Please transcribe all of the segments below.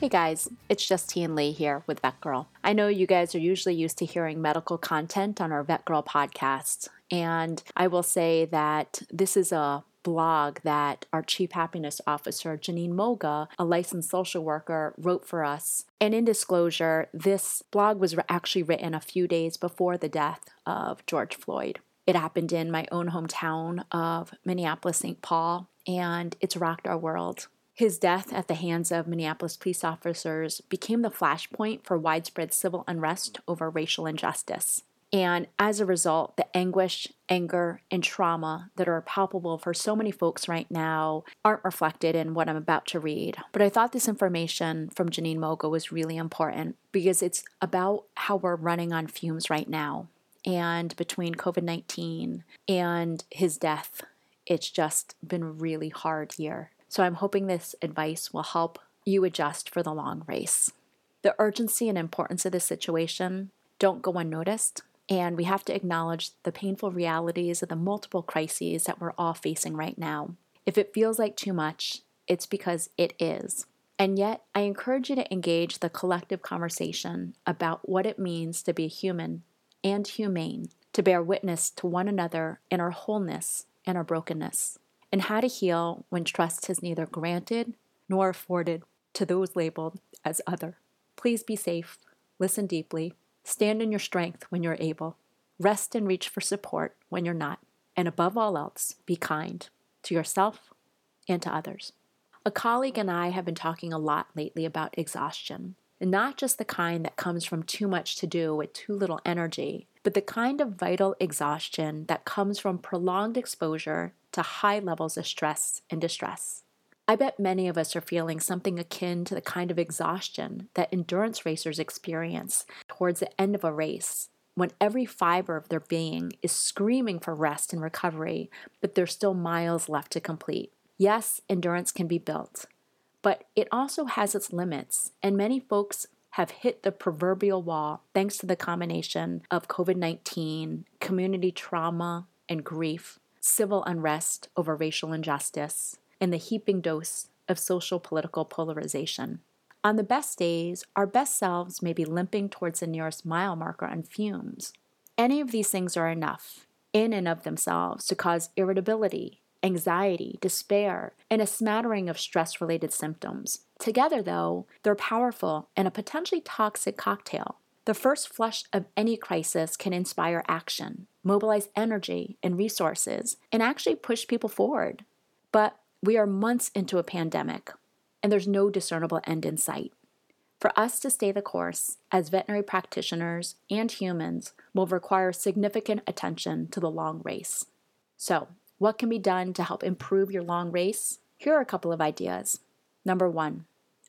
Hey guys, it's Justine Lee here with VETgirl. I know you guys are usually used to hearing medical content on our VETgirl podcast, and I will say that this is a blog that our Chief Happiness Officer, Jeannine Moga, a licensed social worker, wrote for us. And in disclosure, this blog was actually written a few days before the death of George Floyd. It happened in my own hometown of Minneapolis, St. Paul, and it's rocked our world. His death at the hands of Minneapolis police officers became the flashpoint for widespread civil unrest over racial injustice. And as a result, the anguish, anger, and trauma that are palpable for so many folks right now aren't reflected in what I'm about to read. But I thought this information from Jeannine Moga was really important because it's about how we're running on fumes right now. And between COVID 19 and his death, it's just been a really hard year. So I'm hoping this advice will help you adjust for the long race. The urgency and importance of this situation don't go unnoticed, and we have to acknowledge the painful realities of the multiple crises that we're all facing right now. If it feels like too much, it's because it is. And yet, I encourage you to engage the collective conversation about what it means to be human and humane, to bear witness to one another in our wholeness and our brokenness and how to heal when trust is neither granted nor afforded to those labeled as other. Please be safe, listen deeply, stand in your strength when you're able, rest and reach for support when you're not, and above all else, be kind to yourself and to others. A colleague and I have been talking a lot lately about exhaustion, and not just the kind that comes from too much to do with too little energy, but the kind of vital exhaustion that comes from prolonged exposure to high levels of stress and distress. I bet many of us are feeling something akin to the kind of exhaustion that endurance racers experience towards the end of a race, when every fiber of their being is screaming for rest and recovery, but there's still miles left to complete. Yes, endurance can be built, but it also has its limits, and many folks have hit the proverbial wall thanks to the combination of COVID 19, community trauma, and grief civil unrest over racial injustice, and the heaping dose of social political polarization. On the best days, our best selves may be limping towards the nearest mile marker on fumes. Any of these things are enough, in and of themselves, to cause irritability, anxiety, despair, and a smattering of stress related symptoms. Together, though, they're powerful and a potentially toxic cocktail. The first flush of any crisis can inspire action, mobilize energy and resources, and actually push people forward. But we are months into a pandemic, and there's no discernible end in sight. For us to stay the course as veterinary practitioners and humans will require significant attention to the long race. So, what can be done to help improve your long race? Here are a couple of ideas. Number one,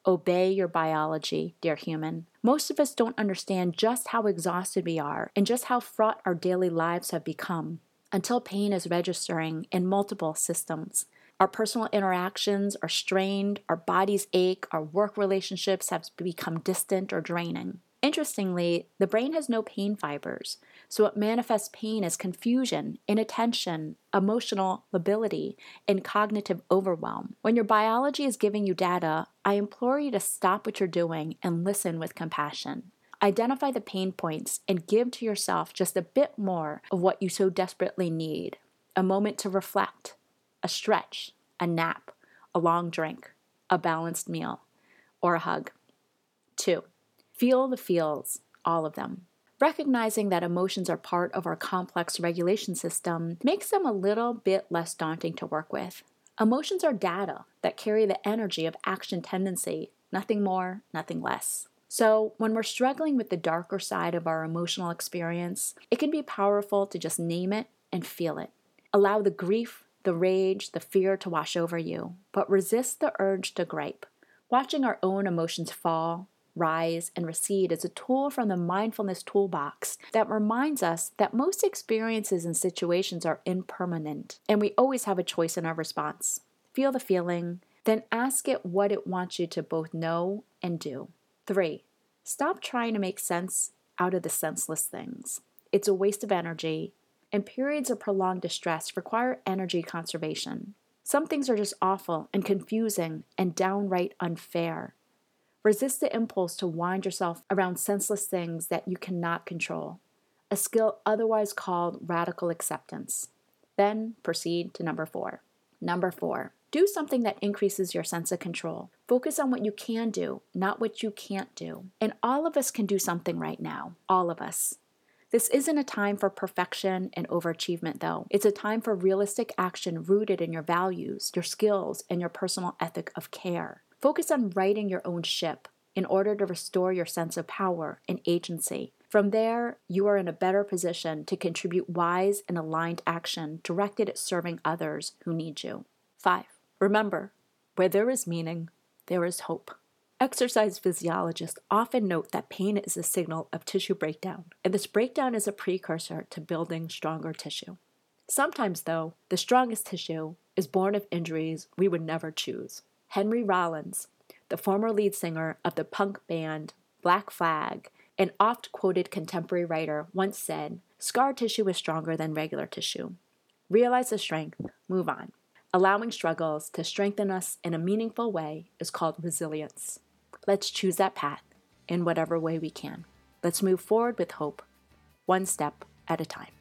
obey your biology, dear human. Most of us don't understand just how exhausted we are and just how fraught our daily lives have become until pain is registering in multiple systems. Our personal interactions are strained, our bodies ache, our work relationships have become distant or draining. Interestingly, the brain has no pain fibers, so it manifests pain as confusion, inattention, emotional lability, and cognitive overwhelm. When your biology is giving you data, I implore you to stop what you're doing and listen with compassion. Identify the pain points and give to yourself just a bit more of what you so desperately need a moment to reflect, a stretch, a nap, a long drink, a balanced meal, or a hug. Two, Feel the feels, all of them. Recognizing that emotions are part of our complex regulation system makes them a little bit less daunting to work with. Emotions are data that carry the energy of action tendency, nothing more, nothing less. So, when we're struggling with the darker side of our emotional experience, it can be powerful to just name it and feel it. Allow the grief, the rage, the fear to wash over you, but resist the urge to gripe. Watching our own emotions fall, rise, and recede is a tool from the mindfulness toolbox that reminds us that most experiences and situations are impermanent, and we always have a choice in our response. Feel the feeling, then ask it what it wants you to both know and do. Three, stop trying to make sense out of the senseless things. It's a waste of energy, and periods of prolonged distress require energy conservation. Some things are just awful and confusing and downright unfair. Resist the impulse to wind yourself around senseless things that you cannot control, a skill otherwise called radical acceptance. Then proceed to number four. Number four, do something that increases your sense of control. Focus on what you can do, not what you can't do. And all of us can do something right now. All of us. This isn't a time for perfection and overachievement, though. It's a time for realistic action rooted in your values, your skills, and your personal ethic of care. Focus on righting your own ship in order to restore your sense of power and agency. From there, you are in a better position to contribute wise and aligned action directed at serving others who need you. 5. Remember, where there is meaning, there is hope. Exercise physiologists often note that pain is a signal of tissue breakdown, and this breakdown is a precursor to building stronger tissue. Sometimes, though, the strongest tissue is born of injuries we would never choose. Henry Rollins, the former lead singer of the punk band Black Flag, an oft quoted contemporary writer, once said, Scar tissue is stronger than regular tissue. Realize the strength, move on. Allowing struggles to strengthen us in a meaningful way is called resilience. Let's choose that path in whatever way we can. Let's move forward with hope, one step at a time.